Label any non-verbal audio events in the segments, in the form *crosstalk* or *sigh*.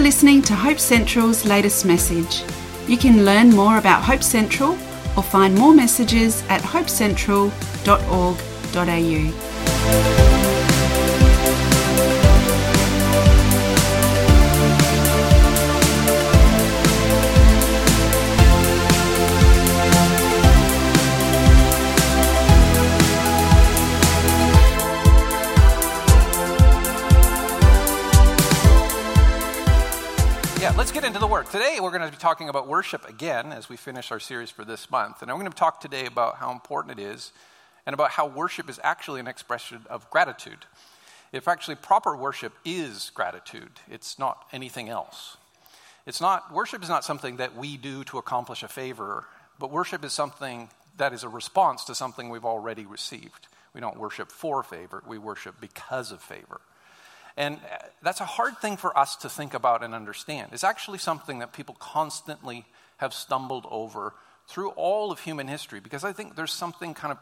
for listening to Hope Central's latest message. You can learn more about Hope Central or find more messages at hopecentral.org.au. Today, we're going to be talking about worship again as we finish our series for this month. And I'm going to talk today about how important it is and about how worship is actually an expression of gratitude. If actually proper worship is gratitude, it's not anything else. It's not, worship is not something that we do to accomplish a favor, but worship is something that is a response to something we've already received. We don't worship for favor, we worship because of favor. And uh, that's a hard thing for us to think about and understand. It's actually something that people constantly have stumbled over through all of human history because I think there's something kind of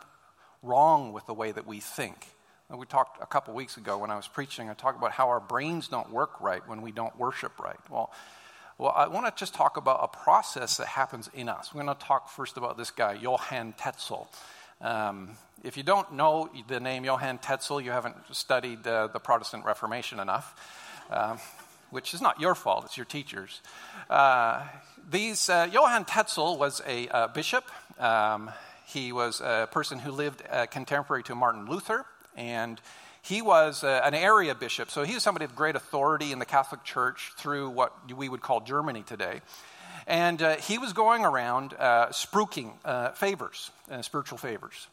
wrong with the way that we think. We talked a couple weeks ago when I was preaching, I talked about how our brains don't work right when we don't worship right. Well, well, I want to just talk about a process that happens in us. We're going to talk first about this guy, Johann Tetzel. Um, if you don't know the name Johann Tetzel, you haven't studied uh, the Protestant Reformation enough, uh, which is not your fault, it's your teacher's. Uh, these, uh, Johann Tetzel was a uh, bishop. Um, he was a person who lived uh, contemporary to Martin Luther, and he was an area bishop. So he was somebody of great authority in the Catholic Church through what we would call Germany today. And he was going around spruiking favors, spiritual favors.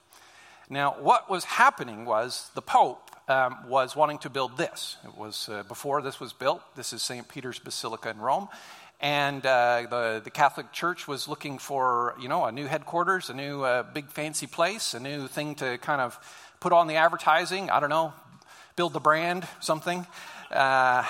Now, what was happening was the Pope um, was wanting to build this. It was uh, before this was built. This is St. Peter's Basilica in Rome. And uh, the, the Catholic Church was looking for, you know, a new headquarters, a new uh, big fancy place, a new thing to kind of put on the advertising. I don't know, build the brand, something. Uh,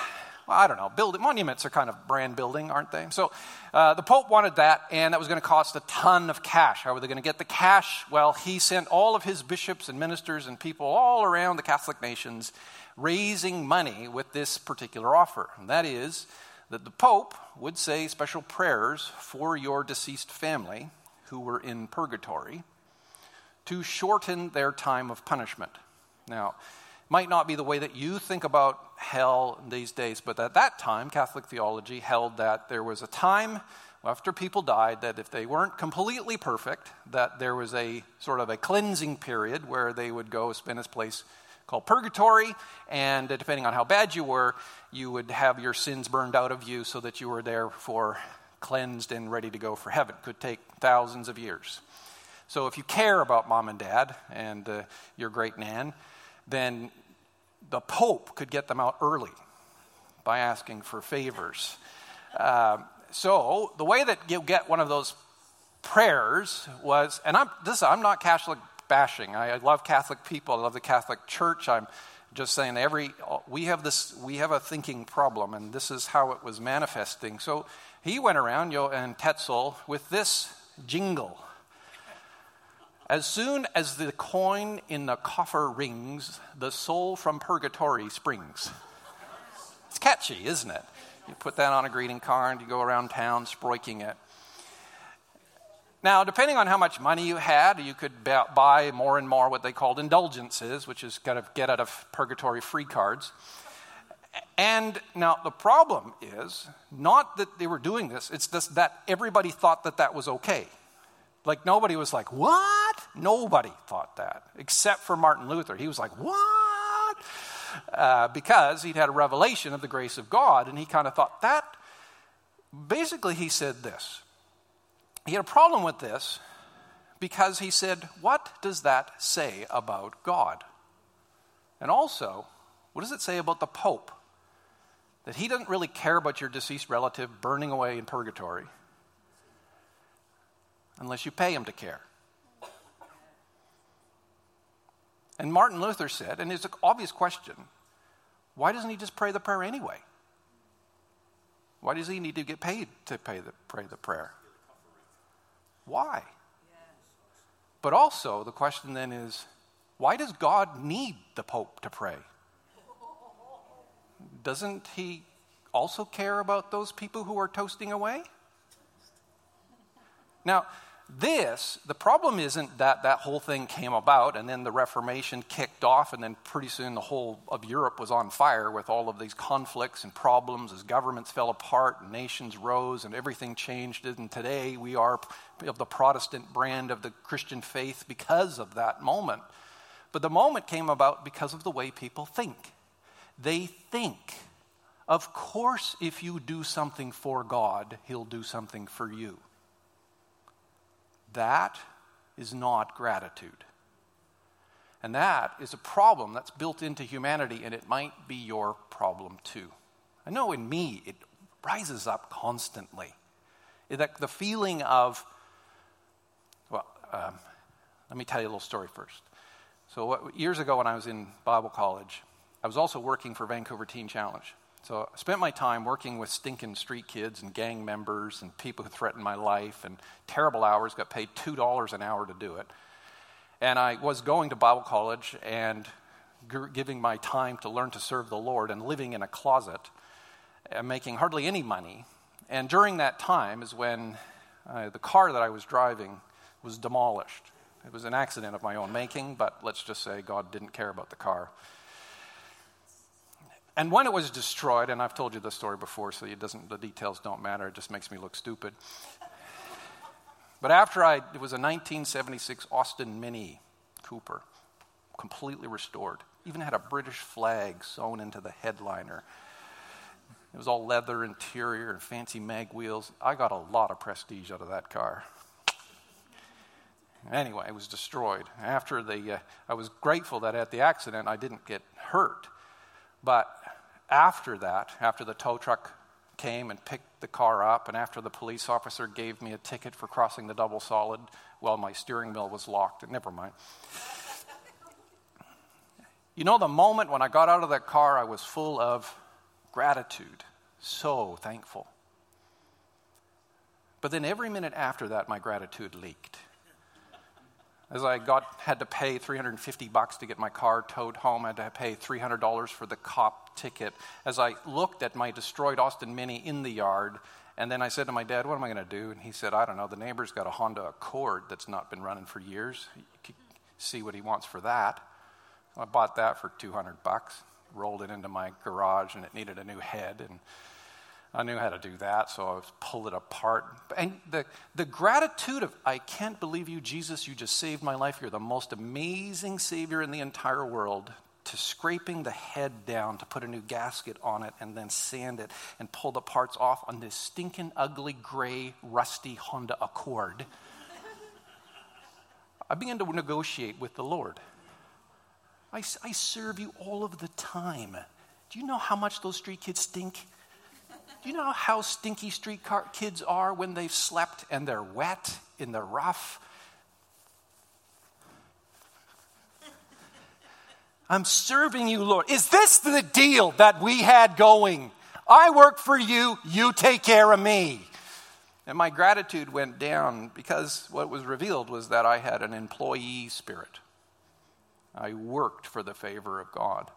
well, I don't know, build monuments are kind of brand building, aren't they? So uh, the Pope wanted that, and that was going to cost a ton of cash. How were they going to get the cash? Well, he sent all of his bishops and ministers and people all around the Catholic nations raising money with this particular offer. And that is that the Pope would say special prayers for your deceased family who were in purgatory to shorten their time of punishment. Now, might not be the way that you think about hell these days, but at that time, Catholic theology held that there was a time after people died that if they weren't completely perfect, that there was a sort of a cleansing period where they would go spend this place called purgatory, and depending on how bad you were, you would have your sins burned out of you so that you were there for cleansed and ready to go for heaven. Could take thousands of years. So if you care about mom and dad and uh, your great nan, then the Pope could get them out early by asking for favors. Uh, so the way that you get one of those prayers was, and I'm this I'm not Catholic bashing. I, I love Catholic people. I love the Catholic Church. I'm just saying every we have this we have a thinking problem, and this is how it was manifesting. So he went around, and Tetzel, with this jingle. As soon as the coin in the coffer rings, the soul from purgatory springs. It's catchy, isn't it? You put that on a greeting card, and you go around town sproiking it. Now, depending on how much money you had, you could buy more and more what they called indulgences, which is kind of get out of purgatory free cards. And now the problem is not that they were doing this, it's just that everybody thought that that was okay. Like nobody was like, what? Nobody thought that, except for Martin Luther. He was like, what? Uh, because he'd had a revelation of the grace of God, and he kind of thought that. Basically, he said this. He had a problem with this because he said, What does that say about God? And also, what does it say about the Pope? That he doesn't really care about your deceased relative burning away in purgatory unless you pay him to care. And Martin Luther said, and it's an obvious question why doesn't he just pray the prayer anyway? Why does he need to get paid to pay the, pray the prayer? Why? But also, the question then is why does God need the Pope to pray? Doesn't he also care about those people who are toasting away? Now, this, the problem isn't that that whole thing came about and then the Reformation kicked off, and then pretty soon the whole of Europe was on fire with all of these conflicts and problems as governments fell apart and nations rose and everything changed. And today we are of the Protestant brand of the Christian faith because of that moment. But the moment came about because of the way people think. They think, of course, if you do something for God, He'll do something for you. That is not gratitude. And that is a problem that's built into humanity, and it might be your problem too. I know in me, it rises up constantly. That the feeling of, well, um, let me tell you a little story first. So, what, years ago when I was in Bible college, I was also working for Vancouver Teen Challenge. So I spent my time working with stinking street kids and gang members and people who threatened my life and terrible hours, got paid $2 an hour to do it. And I was going to Bible college and giving my time to learn to serve the Lord and living in a closet and making hardly any money. And during that time is when uh, the car that I was driving was demolished. It was an accident of my own making, but let's just say God didn't care about the car. And when it was destroyed, and I've told you this story before, so it doesn't, the details don't matter, it just makes me look stupid. But after I, it was a 1976 Austin Mini Cooper, completely restored. Even had a British flag sewn into the headliner. It was all leather interior and fancy mag wheels. I got a lot of prestige out of that car. Anyway, it was destroyed. After the, uh, I was grateful that at the accident I didn't get hurt. But after that, after the tow truck came and picked the car up, and after the police officer gave me a ticket for crossing the double solid while my steering wheel was locked, never mind. you know, the moment when I got out of that car, I was full of gratitude, so thankful. But then every minute after that, my gratitude leaked. As I got, had to pay 350 bucks to get my car towed home, I had to pay $300 for the cop ticket. As I looked at my destroyed Austin Mini in the yard, and then I said to my dad, What am I going to do? And he said, I don't know. The neighbor's got a Honda Accord that's not been running for years. See what he wants for that. I bought that for 200 bucks, rolled it into my garage, and it needed a new head. And I knew how to do that, so I was pull it apart. And the, the gratitude of, I can't believe you, Jesus, you just saved my life. You're the most amazing Savior in the entire world. To scraping the head down to put a new gasket on it and then sand it and pull the parts off on this stinking, ugly, gray, rusty Honda Accord. I began to negotiate with the Lord. I, I serve you all of the time. Do you know how much those street kids stink? Do you know how stinky street kids are when they've slept and they're wet in the rough? I'm serving you, Lord. Is this the deal that we had going? I work for you, you take care of me. And my gratitude went down because what was revealed was that I had an employee spirit. I worked for the favor of God.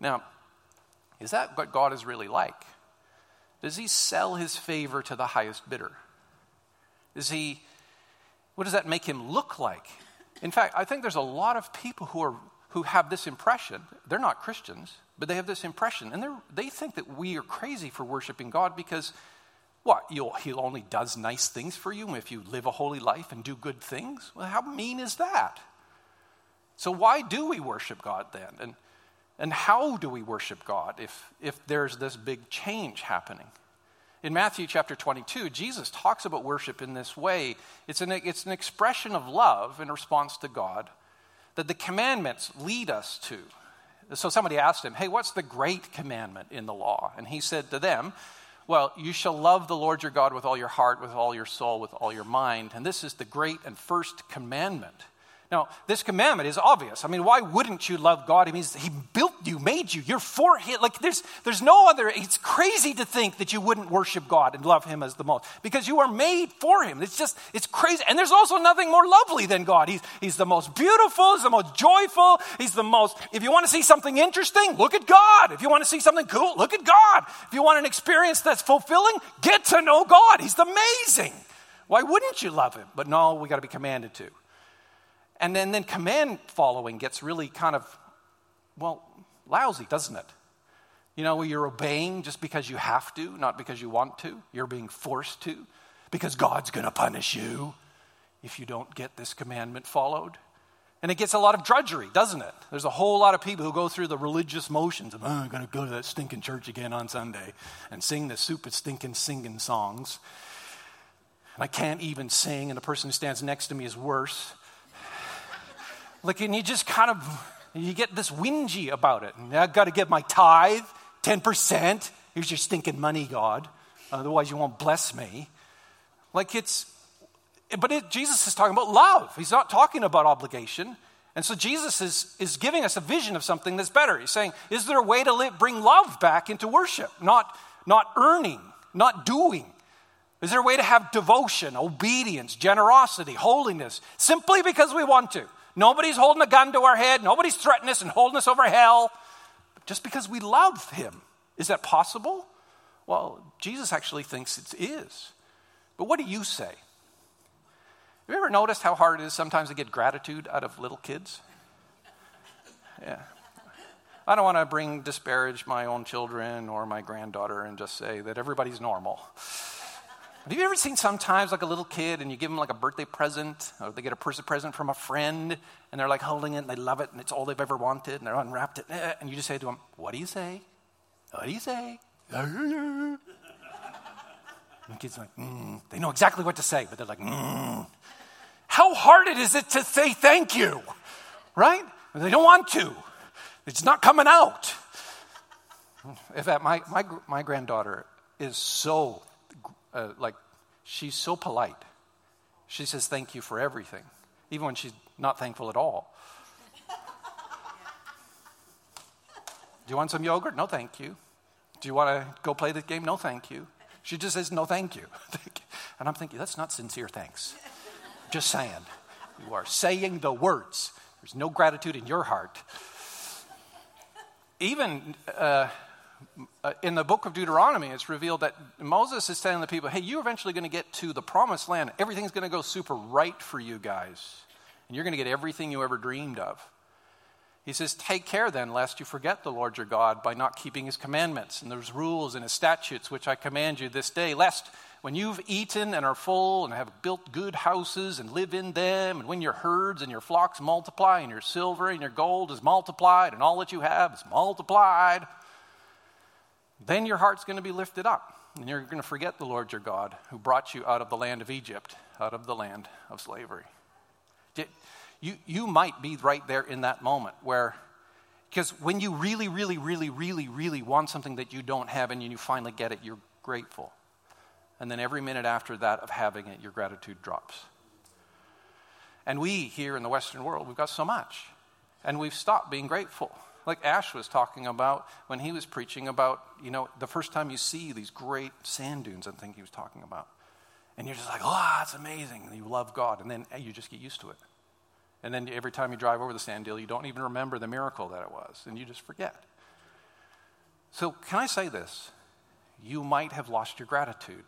Now, is that what God is really like? Does he sell his favor to the highest bidder? Is he, what does that make him look like? In fact, I think there's a lot of people who, are, who have this impression. They're not Christians, but they have this impression. And they think that we are crazy for worshiping God because, what, he only does nice things for you if you live a holy life and do good things? Well, how mean is that? So, why do we worship God then? And and how do we worship God if, if there's this big change happening? In Matthew chapter 22, Jesus talks about worship in this way. It's an, it's an expression of love in response to God that the commandments lead us to. So somebody asked him, Hey, what's the great commandment in the law? And he said to them, Well, you shall love the Lord your God with all your heart, with all your soul, with all your mind. And this is the great and first commandment. Now, this commandment is obvious. I mean, why wouldn't you love God? He means He built you, made you. You're for Him. Like, there's, there's no other. It's crazy to think that you wouldn't worship God and love Him as the most because you are made for Him. It's just, it's crazy. And there's also nothing more lovely than God. He's, he's the most beautiful, He's the most joyful, He's the most. If you want to see something interesting, look at God. If you want to see something cool, look at God. If you want an experience that's fulfilling, get to know God. He's amazing. Why wouldn't you love Him? But no, we got to be commanded to. And then, then command following gets really kind of, well, lousy, doesn't it? You know, where you're obeying just because you have to, not because you want to. You're being forced to because God's going to punish you if you don't get this commandment followed. And it gets a lot of drudgery, doesn't it? There's a whole lot of people who go through the religious motions of, oh, I'm going to go to that stinking church again on Sunday and sing the stupid, stinking, singing songs. And I can't even sing, and the person who stands next to me is worse. Like, and you just kind of, you get this whingy about it. And I've got to give my tithe, 10%. Here's your stinking money, God. Otherwise, you won't bless me. Like, it's, but it, Jesus is talking about love. He's not talking about obligation. And so Jesus is, is giving us a vision of something that's better. He's saying, is there a way to live, bring love back into worship? Not, not earning, not doing. Is there a way to have devotion, obedience, generosity, holiness, simply because we want to? Nobody's holding a gun to our head. Nobody's threatening us and holding us over hell. Just because we love him. Is that possible? Well, Jesus actually thinks it is. But what do you say? Have you ever noticed how hard it is sometimes to get gratitude out of little kids? *laughs* Yeah. I don't want to bring disparage my own children or my granddaughter and just say that everybody's normal. Have you ever seen sometimes like a little kid and you give them like a birthday present or they get a person present from a friend and they're like holding it and they love it and it's all they've ever wanted and they're unwrapped it eh, and you just say to them, What do you say? What do you say? *laughs* And the kid's like, mm. They know exactly what to say, but they're like, mm. How hard it is it to say thank you, right? They don't want to. It's not coming out. In fact, my, my, my granddaughter is so uh, like, she's so polite. She says thank you for everything, even when she's not thankful at all. Do you want some yogurt? No, thank you. Do you want to go play the game? No, thank you. She just says, no, *laughs* thank you. and I'm thinking, that's not sincere thanks. Just saying. You are saying the words. There's no gratitude in your heart. Even uh, Uh, in the book of Deuteronomy, it's revealed that Moses is telling the people, hey, you're eventually going to get to the promised land. Everything's going to go super right for you guys. And you're going to get everything you ever dreamed of. He says, Take care then, lest you forget the Lord your God by not keeping his commandments and those rules and his statutes which I command you this day, lest when you've eaten and are full and have built good houses and live in them, and when your herds and your flocks multiply, and your silver and your gold is multiplied, and all that you have is multiplied, then your heart's going to be lifted up. And you're going to forget the Lord your God who brought you out of the land of Egypt, out of the land of slavery. You, you might be right there in that moment where, because when you really, really, really, really, really want something that you don't have and you finally get it, you're grateful. And then every minute after that of having it, your gratitude drops. And we here in the Western world, we've got so much. And we've stopped being grateful like Ash was talking about when he was preaching about, you know, the first time you see these great sand dunes, I think he was talking about. And you're just like, oh, it's amazing. And you love God. And then you just get used to it. And then every time you drive over the sand deal, you don't even remember the miracle that it was. And you just forget. So, can I say this? You might have lost your gratitude.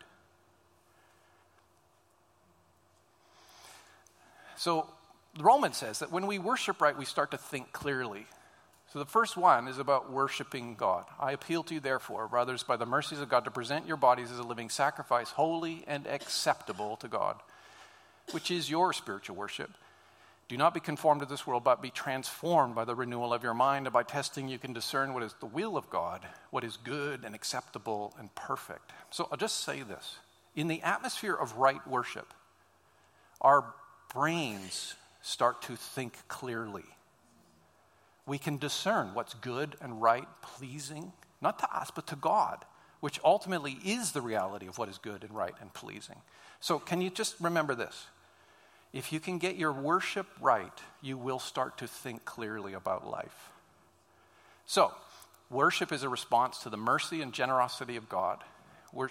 So, the Romans says that when we worship right, we start to think clearly. So the first one is about worshiping God. I appeal to you, therefore, brothers, by the mercies of God, to present your bodies as a living sacrifice, holy and acceptable to God, which is your spiritual worship. Do not be conformed to this world, but be transformed by the renewal of your mind. And by testing, you can discern what is the will of God, what is good and acceptable and perfect. So I'll just say this in the atmosphere of right worship, our brains start to think clearly we can discern what's good and right, pleasing, not to us, but to God, which ultimately is the reality of what is good and right and pleasing. So, can you just remember this? If you can get your worship right, you will start to think clearly about life. So, worship is a response to the mercy and generosity of God.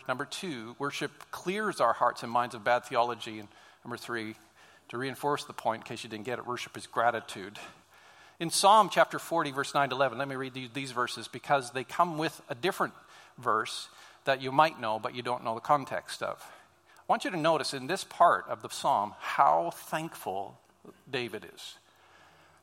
Number two, worship clears our hearts and minds of bad theology. And number three, to reinforce the point in case you didn't get it, worship is gratitude. In Psalm chapter 40, verse 9 to 11, let me read these, these verses because they come with a different verse that you might know, but you don't know the context of. I want you to notice in this part of the psalm how thankful David is.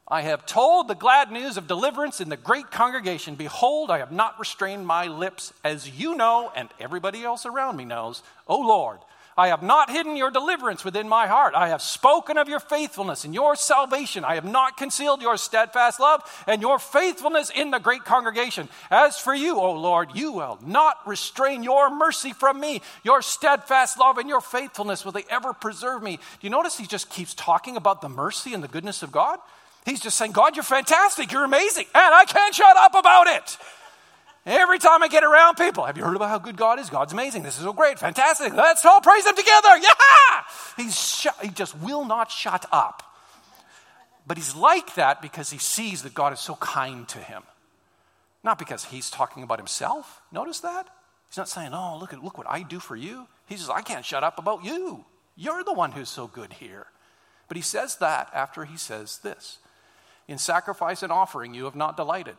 I have told the glad news of deliverance in the great congregation. Behold, I have not restrained my lips, as you know, and everybody else around me knows. O Lord, I have not hidden your deliverance within my heart. I have spoken of your faithfulness and your salvation. I have not concealed your steadfast love and your faithfulness in the great congregation. As for you, O Lord, you will not restrain your mercy from me. Your steadfast love and your faithfulness will they ever preserve me. Do you notice he just keeps talking about the mercy and the goodness of God? He's just saying, God, you're fantastic. You're amazing. And I can't shut up about it. Every time I get around people, have you heard about how good God is? God's amazing. This is so great, fantastic. Let's all praise Him together. *laughs* Yeah! He's sh- he just will not shut up. But he's like that because he sees that God is so kind to him. Not because he's talking about himself. Notice that? He's not saying, oh, look, at, look what I do for you. He says, I can't shut up about you. You're the one who's so good here. But he says that after he says this In sacrifice and offering you have not delighted.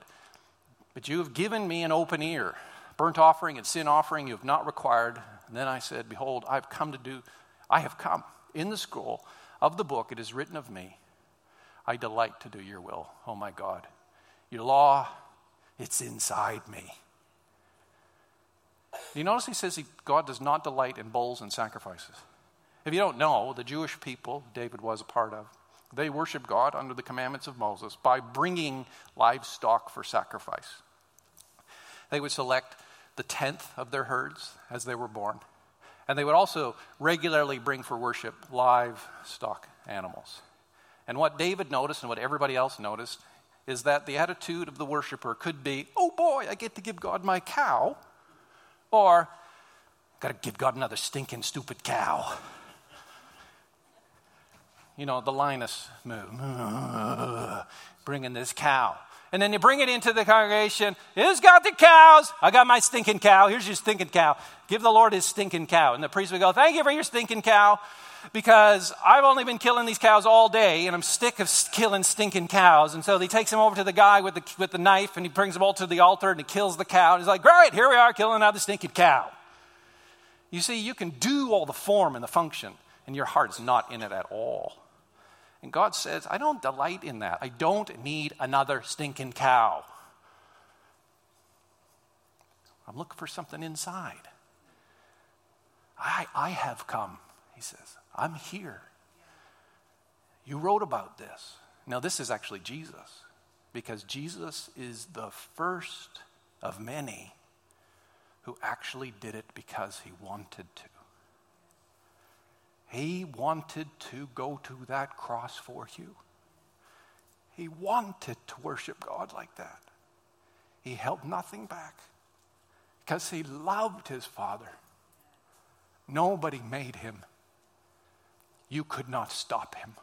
But you have given me an open ear. Burnt offering and sin offering you have not required. And then I said, Behold, I've come to do, I have come. In the scroll of the book, it is written of me, I delight to do your will, oh my God. Your law, it's inside me. You notice he says he, God does not delight in bulls and sacrifices. If you don't know, the Jewish people David was a part of, they worship God under the commandments of Moses by bringing livestock for sacrifice. They would select the tenth of their herds as they were born. And they would also regularly bring for worship livestock animals. And what David noticed and what everybody else noticed is that the attitude of the worshiper could be, oh boy, I get to give God my cow, or, got to give God another stinking, stupid cow you know, the Linus move, *laughs* bringing this cow. And then you bring it into the congregation. Who's got the cows? I got my stinking cow. Here's your stinking cow. Give the Lord his stinking cow. And the priest would go, Thank you for your stinking cow because I've only been killing these cows all day and I'm sick of killing stinking cows. And so he takes him over to the guy with the, with the knife and he brings them all to the altar and he kills the cow. And he's like, Great, here we are killing another stinking cow. You see, you can do all the form and the function, and your heart's not in it at all. And God says, I don't delight in that. I don't need another stinking cow. I'm looking for something inside. I, I have come, he says. I'm here. You wrote about this. Now, this is actually Jesus, because Jesus is the first of many who actually did it because he wanted to. He wanted to go to that cross for you. He wanted to worship God like that. He held nothing back because he loved his Father. Nobody made him. You could not stop him.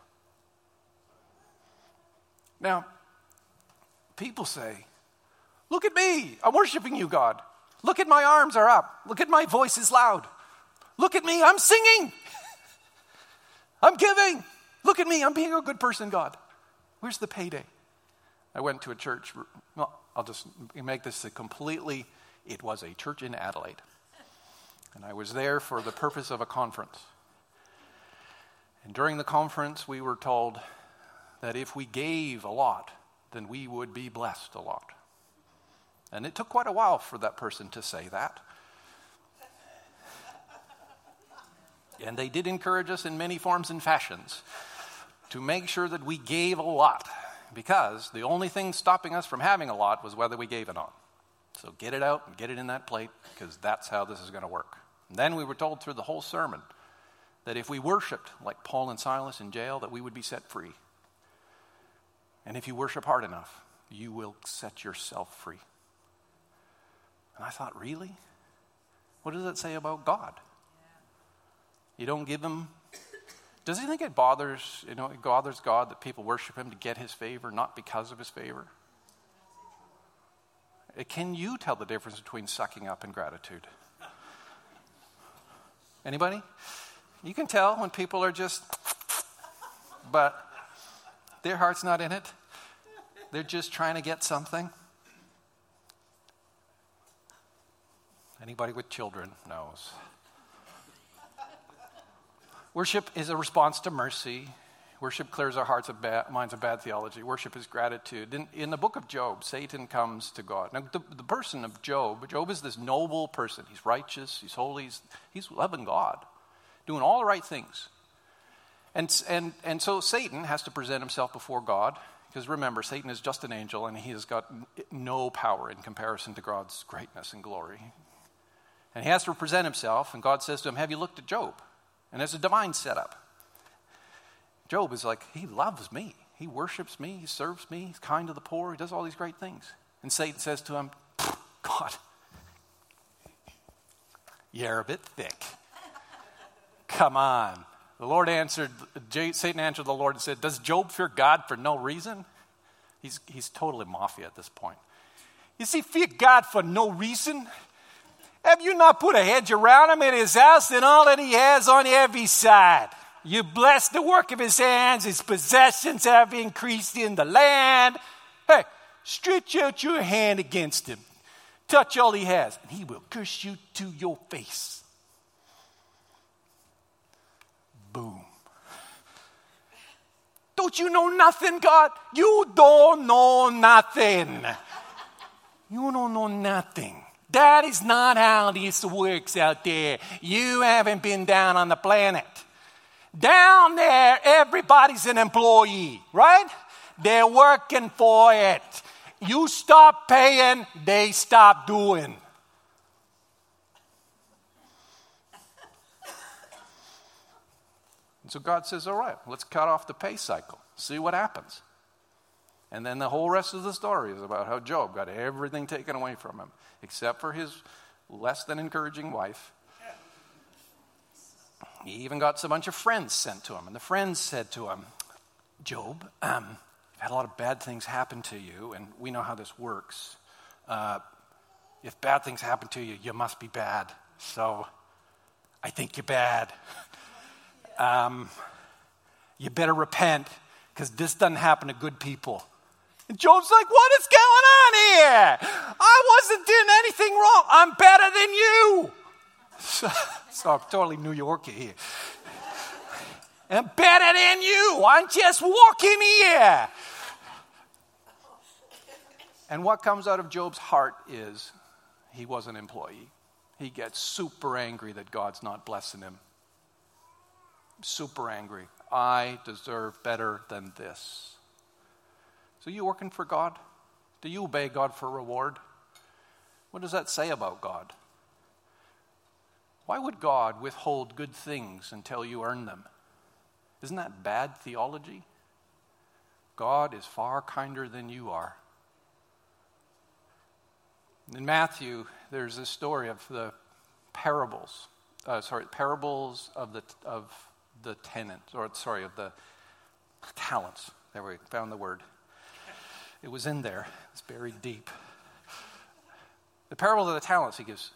Now, people say, Look at me. I'm worshiping you, God. Look at my arms are up. Look at my voice is loud. Look at me. I'm singing. I'm giving. Look at me. I'm being a good person, God. Where's the payday? I went to a church. Well, I'll just make this a completely, it was a church in Adelaide. And I was there for the purpose of a conference. And during the conference, we were told that if we gave a lot, then we would be blessed a lot. And it took quite a while for that person to say that. And they did encourage us in many forms and fashions to make sure that we gave a lot because the only thing stopping us from having a lot was whether we gave it on. So get it out and get it in that plate because that's how this is going to work. And then we were told through the whole sermon that if we worshiped like Paul and Silas in jail, that we would be set free. And if you worship hard enough, you will set yourself free. And I thought, really? What does that say about God? You don't give him Does he think it bothers, you know, it bothers God that people worship him to get his favor, not because of his favor? Uh, can you tell the difference between sucking up and gratitude? Anybody? You can tell when people are just, but their heart's not in it. They're just trying to get something. Anybody with children knows. Worship is a response to mercy. Worship clears our hearts of bad, minds of bad theology. Worship is gratitude. In, in the book of Job, Satan comes to God. Now, the, the person of Job, Job is this noble person. He's righteous, he's holy, he's, he's loving God, doing all the right things. And, and, and so Satan has to present himself before God, because remember, Satan is just an angel and he has got no power in comparison to God's greatness and glory. And he has to present himself, and God says to him, Have you looked at Job? And there's a divine setup. Job is like, he loves me. He worships me. He serves me. He's kind to the poor. He does all these great things. And Satan says to him, God, you're a bit thick. Come on. The Lord answered, Satan answered the Lord and said, Does Job fear God for no reason? He's, he's totally mafia at this point. You see, fear God for no reason? Have you not put a hedge around him in his house and all that he has on every side? You bless the work of his hands, his possessions have increased in the land. Hey, stretch out your hand against him, touch all he has, and he will curse you to your face. Boom. Don't you know nothing, God? You don't know nothing. You don't know nothing. That is not how this works out there. You haven't been down on the planet. Down there, everybody's an employee, right? They're working for it. You stop paying, they stop doing. And so God says, All right, let's cut off the pay cycle, see what happens. And then the whole rest of the story is about how Job got everything taken away from him, except for his less than encouraging wife. He even got a bunch of friends sent to him. And the friends said to him, Job, um, you've had a lot of bad things happen to you, and we know how this works. Uh, if bad things happen to you, you must be bad. So I think you're bad. *laughs* Um, you better repent because this doesn't happen to good people. And Job's like, What is going on here? I wasn't doing anything wrong. I'm better than you. So, *laughs* so I'm totally New Yorker here. I'm better than you. I'm just walking here. And what comes out of Job's heart is he was an employee. He gets super angry that God's not blessing him. Super angry. I deserve better than this. So, you working for God? Do you obey God for reward? What does that say about God? Why would God withhold good things until you earn them? Isn't that bad theology? God is far kinder than you are. In Matthew, there's this story of the parables, uh, sorry, parables of the, of the tenants, or sorry, of the talents. There we found the word. It was in there, it's buried deep. The parable of the talents, he gives,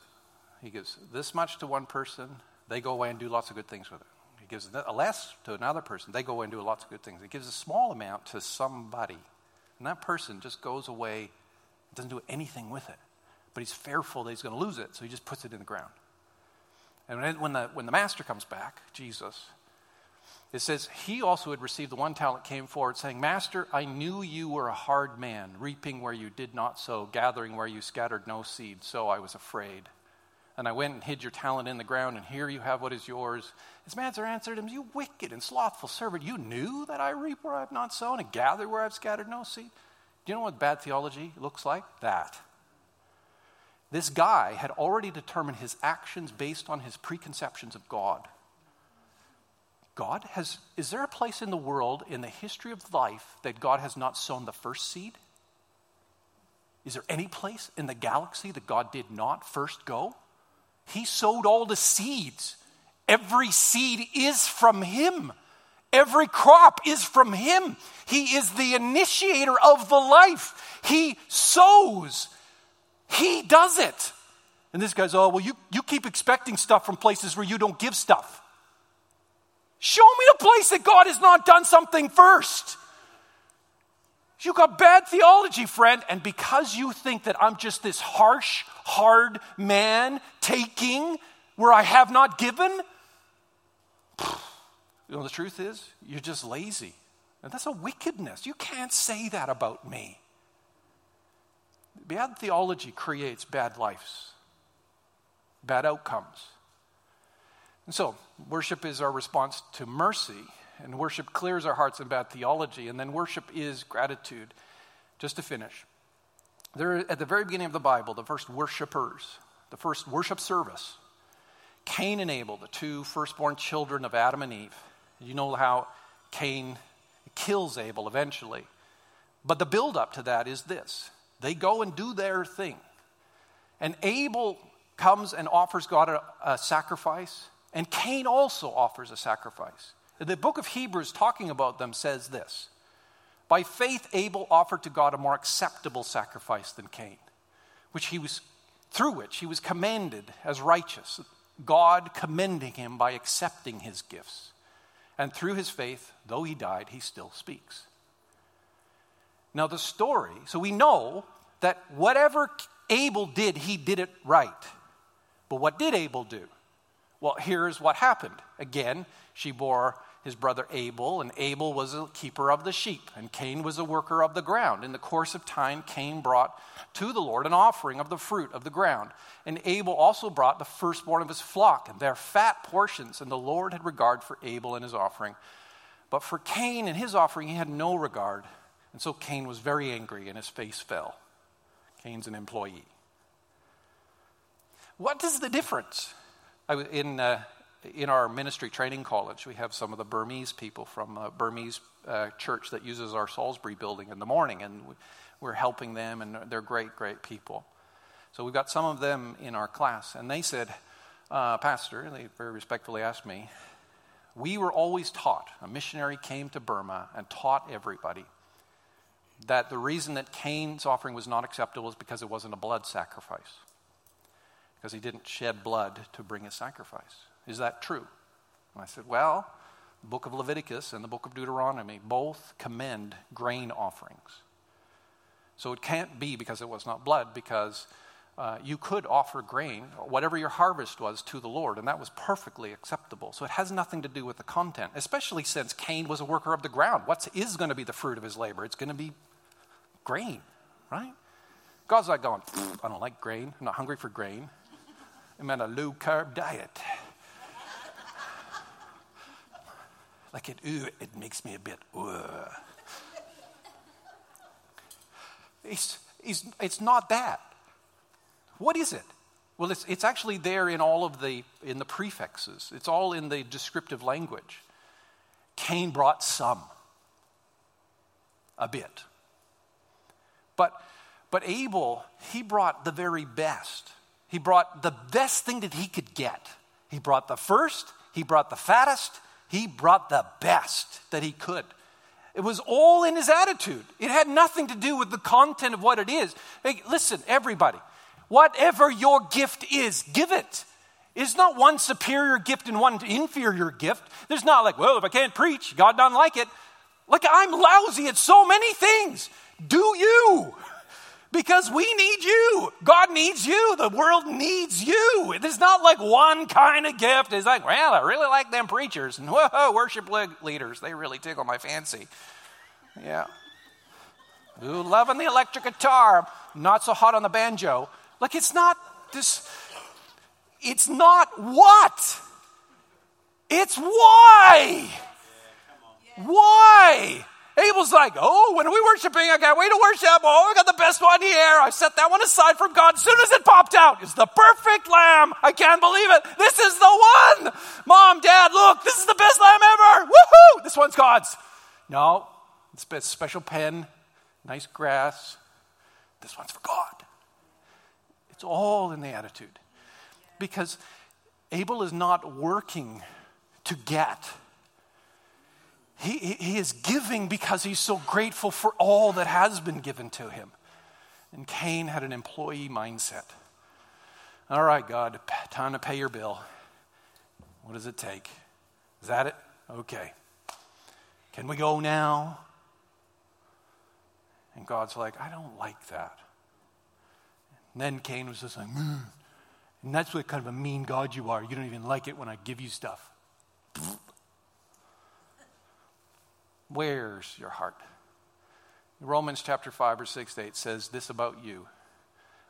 he gives this much to one person, they go away and do lots of good things with it. He gives a less to another person, they go away and do lots of good things. He gives a small amount to somebody, and that person just goes away doesn't do anything with it. But he's fearful that he's going to lose it, so he just puts it in the ground. And when the, when the master comes back, Jesus, it says, He also had received the one talent, came forward, saying, Master, I knew you were a hard man, reaping where you did not sow, gathering where you scattered no seed, so I was afraid. And I went and hid your talent in the ground, and here you have what is yours. His master answered him, You wicked and slothful servant, you knew that I reap where I have not sown, and gather where I have scattered no seed. Do you know what bad theology looks like? That. This guy had already determined his actions based on his preconceptions of God. God has, is there a place in the world, in the history of life, that God has not sown the first seed? Is there any place in the galaxy that God did not first go? He sowed all the seeds. Every seed is from Him. Every crop is from Him. He is the initiator of the life. He sows, He does it. And this guy's, oh, well, you, you keep expecting stuff from places where you don't give stuff. Show me a place that God has not done something first. You got bad theology, friend. And because you think that I'm just this harsh, hard man taking where I have not given, *sighs* you know, the truth is, you're just lazy. And that's a wickedness. You can't say that about me. Bad theology creates bad lives, bad outcomes. And so, worship is our response to mercy and worship clears our hearts bad theology, and then worship is gratitude. Just to finish, there at the very beginning of the Bible, the first worshipers, the first worship service, Cain and Abel, the two firstborn children of Adam and Eve. You know how Cain kills Abel eventually. But the build-up to that is this they go and do their thing. And Abel comes and offers God a, a sacrifice, and Cain also offers a sacrifice. The book of Hebrews, talking about them, says this By faith, Abel offered to God a more acceptable sacrifice than Cain, which he was, through which he was commended as righteous, God commending him by accepting his gifts. And through his faith, though he died, he still speaks. Now, the story, so we know that whatever Abel did, he did it right. But what did Abel do? Well, here's what happened. Again, she bore his brother Abel, and Abel was a keeper of the sheep, and Cain was a worker of the ground. In the course of time, Cain brought to the Lord an offering of the fruit of the ground. And Abel also brought the firstborn of his flock, and their fat portions, and the Lord had regard for Abel and his offering. But for Cain and his offering, he had no regard. And so Cain was very angry, and his face fell. Cain's an employee. What is the difference? In, uh, in our ministry training college, we have some of the Burmese people from a Burmese uh, church that uses our Salisbury building in the morning, and we're helping them, and they're great, great people. So we've got some of them in our class, and they said, uh, Pastor, they very respectfully asked me, we were always taught, a missionary came to Burma and taught everybody that the reason that Cain's offering was not acceptable is because it wasn't a blood sacrifice, because he didn't shed blood to bring a sacrifice. Is that true? And I said, Well, the book of Leviticus and the book of Deuteronomy both commend grain offerings. So it can't be because it was not blood, because uh, you could offer grain, whatever your harvest was, to the Lord, and that was perfectly acceptable. So it has nothing to do with the content, especially since Cain was a worker of the ground. What is going to be the fruit of his labor? It's going to be grain, right? God's not going, I don't like grain. I'm not hungry for grain. I'm on a low carb diet. like it, ooh, it makes me a bit, ooh. It's, it's, it's not that. What is it? Well, it's, it's actually there in all of the, in the prefixes. It's all in the descriptive language. Cain brought some, a bit. But, but Abel, he brought the very best. He brought the best thing that he could get. He brought the first, he brought the fattest, he brought the best that he could. It was all in his attitude. It had nothing to do with the content of what it is. Hey, listen, everybody, whatever your gift is, give it. It's not one superior gift and one inferior gift. There's not like, well, if I can't preach, God doesn't like it. Like, I'm lousy at so many things. Do you? Because we need you. God needs you. The world needs you. There's not like one kind of gift. It's like, well, I really like them preachers and *laughs* whoa, worship leaders. They really tickle my fancy. Yeah. Ooh, loving the electric guitar, not so hot on the banjo. Like it's not this, it's not what? It's why. Why? Abel's like, oh, when are we worshiping? I got way to worship. Oh, I got the best one here. I set that one aside from God. As soon as it popped out, it's the perfect lamb. I can't believe it. This is the one. Mom, Dad, look, this is the best lamb ever. Woohoo! This one's God's. No, it's a special pen, nice grass. This one's for God. It's all in the attitude. Because Abel is not working to get He, he is giving because he's so grateful for all that has been given to him. And Cain had an employee mindset. All right, God, time to pay your bill. What does it take? Is that it? Okay. Can we go now? And God's like, I don't like that. And then Cain was just like, mm. and that's what kind of a mean God you are. You don't even like it when I give you stuff. Where's your heart? Romans chapter 5 or 6 8 says this about you.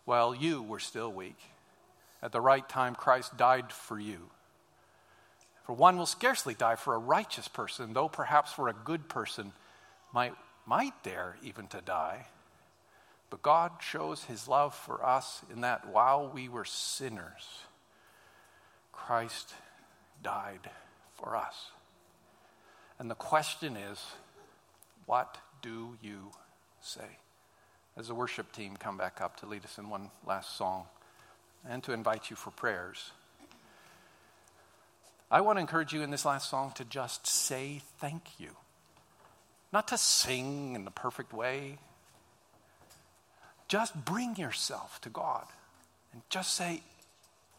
While you were still weak, at the right time Christ died for you. For one will scarcely die for a righteous person, though perhaps for a good person might, might dare even to die. But God shows his love for us in that while we were sinners, Christ died for us. And the question is, what do you say? As the worship team come back up to lead us in one last song and to invite you for prayers. I want to encourage you in this last song to just say thank you. Not to sing in the perfect way. Just bring yourself to God and just say,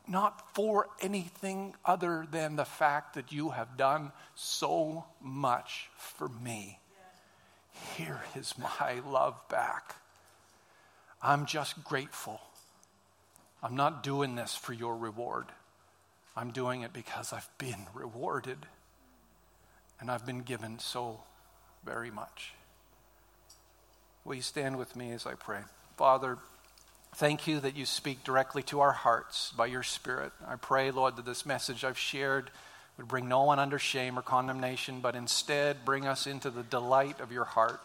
not for anything other than the fact that you have done so much for me. Here is my love back. I'm just grateful. I'm not doing this for your reward. I'm doing it because I've been rewarded and I've been given so very much. Will you stand with me as I pray? Father, Thank you that you speak directly to our hearts by your Spirit. I pray, Lord, that this message I've shared would bring no one under shame or condemnation, but instead bring us into the delight of your heart.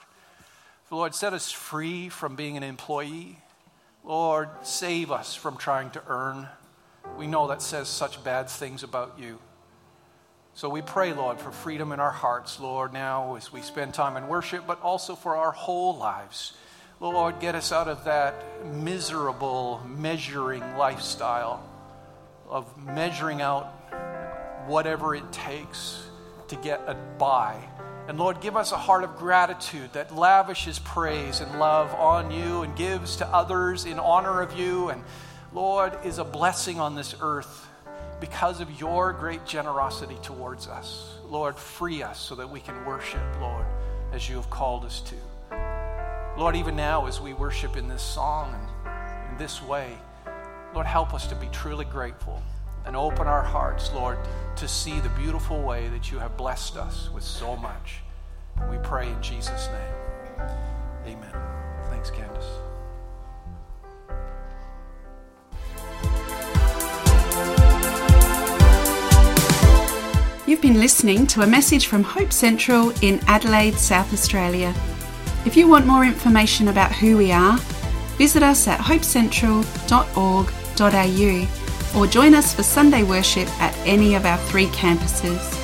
Lord, set us free from being an employee. Lord, save us from trying to earn. We know that says such bad things about you. So we pray, Lord, for freedom in our hearts, Lord, now as we spend time in worship, but also for our whole lives. Lord, get us out of that miserable measuring lifestyle of measuring out whatever it takes to get a by. And Lord, give us a heart of gratitude that lavishes praise and love on you and gives to others in honor of you. And Lord, is a blessing on this earth because of your great generosity towards us. Lord, free us so that we can worship, Lord, as you have called us to. Lord, even now as we worship in this song and in this way, Lord, help us to be truly grateful and open our hearts, Lord, to see the beautiful way that you have blessed us with so much. We pray in Jesus' name. Amen. Thanks, Candace. You've been listening to a message from Hope Central in Adelaide, South Australia. If you want more information about who we are, visit us at hopecentral.org.au or join us for Sunday worship at any of our three campuses.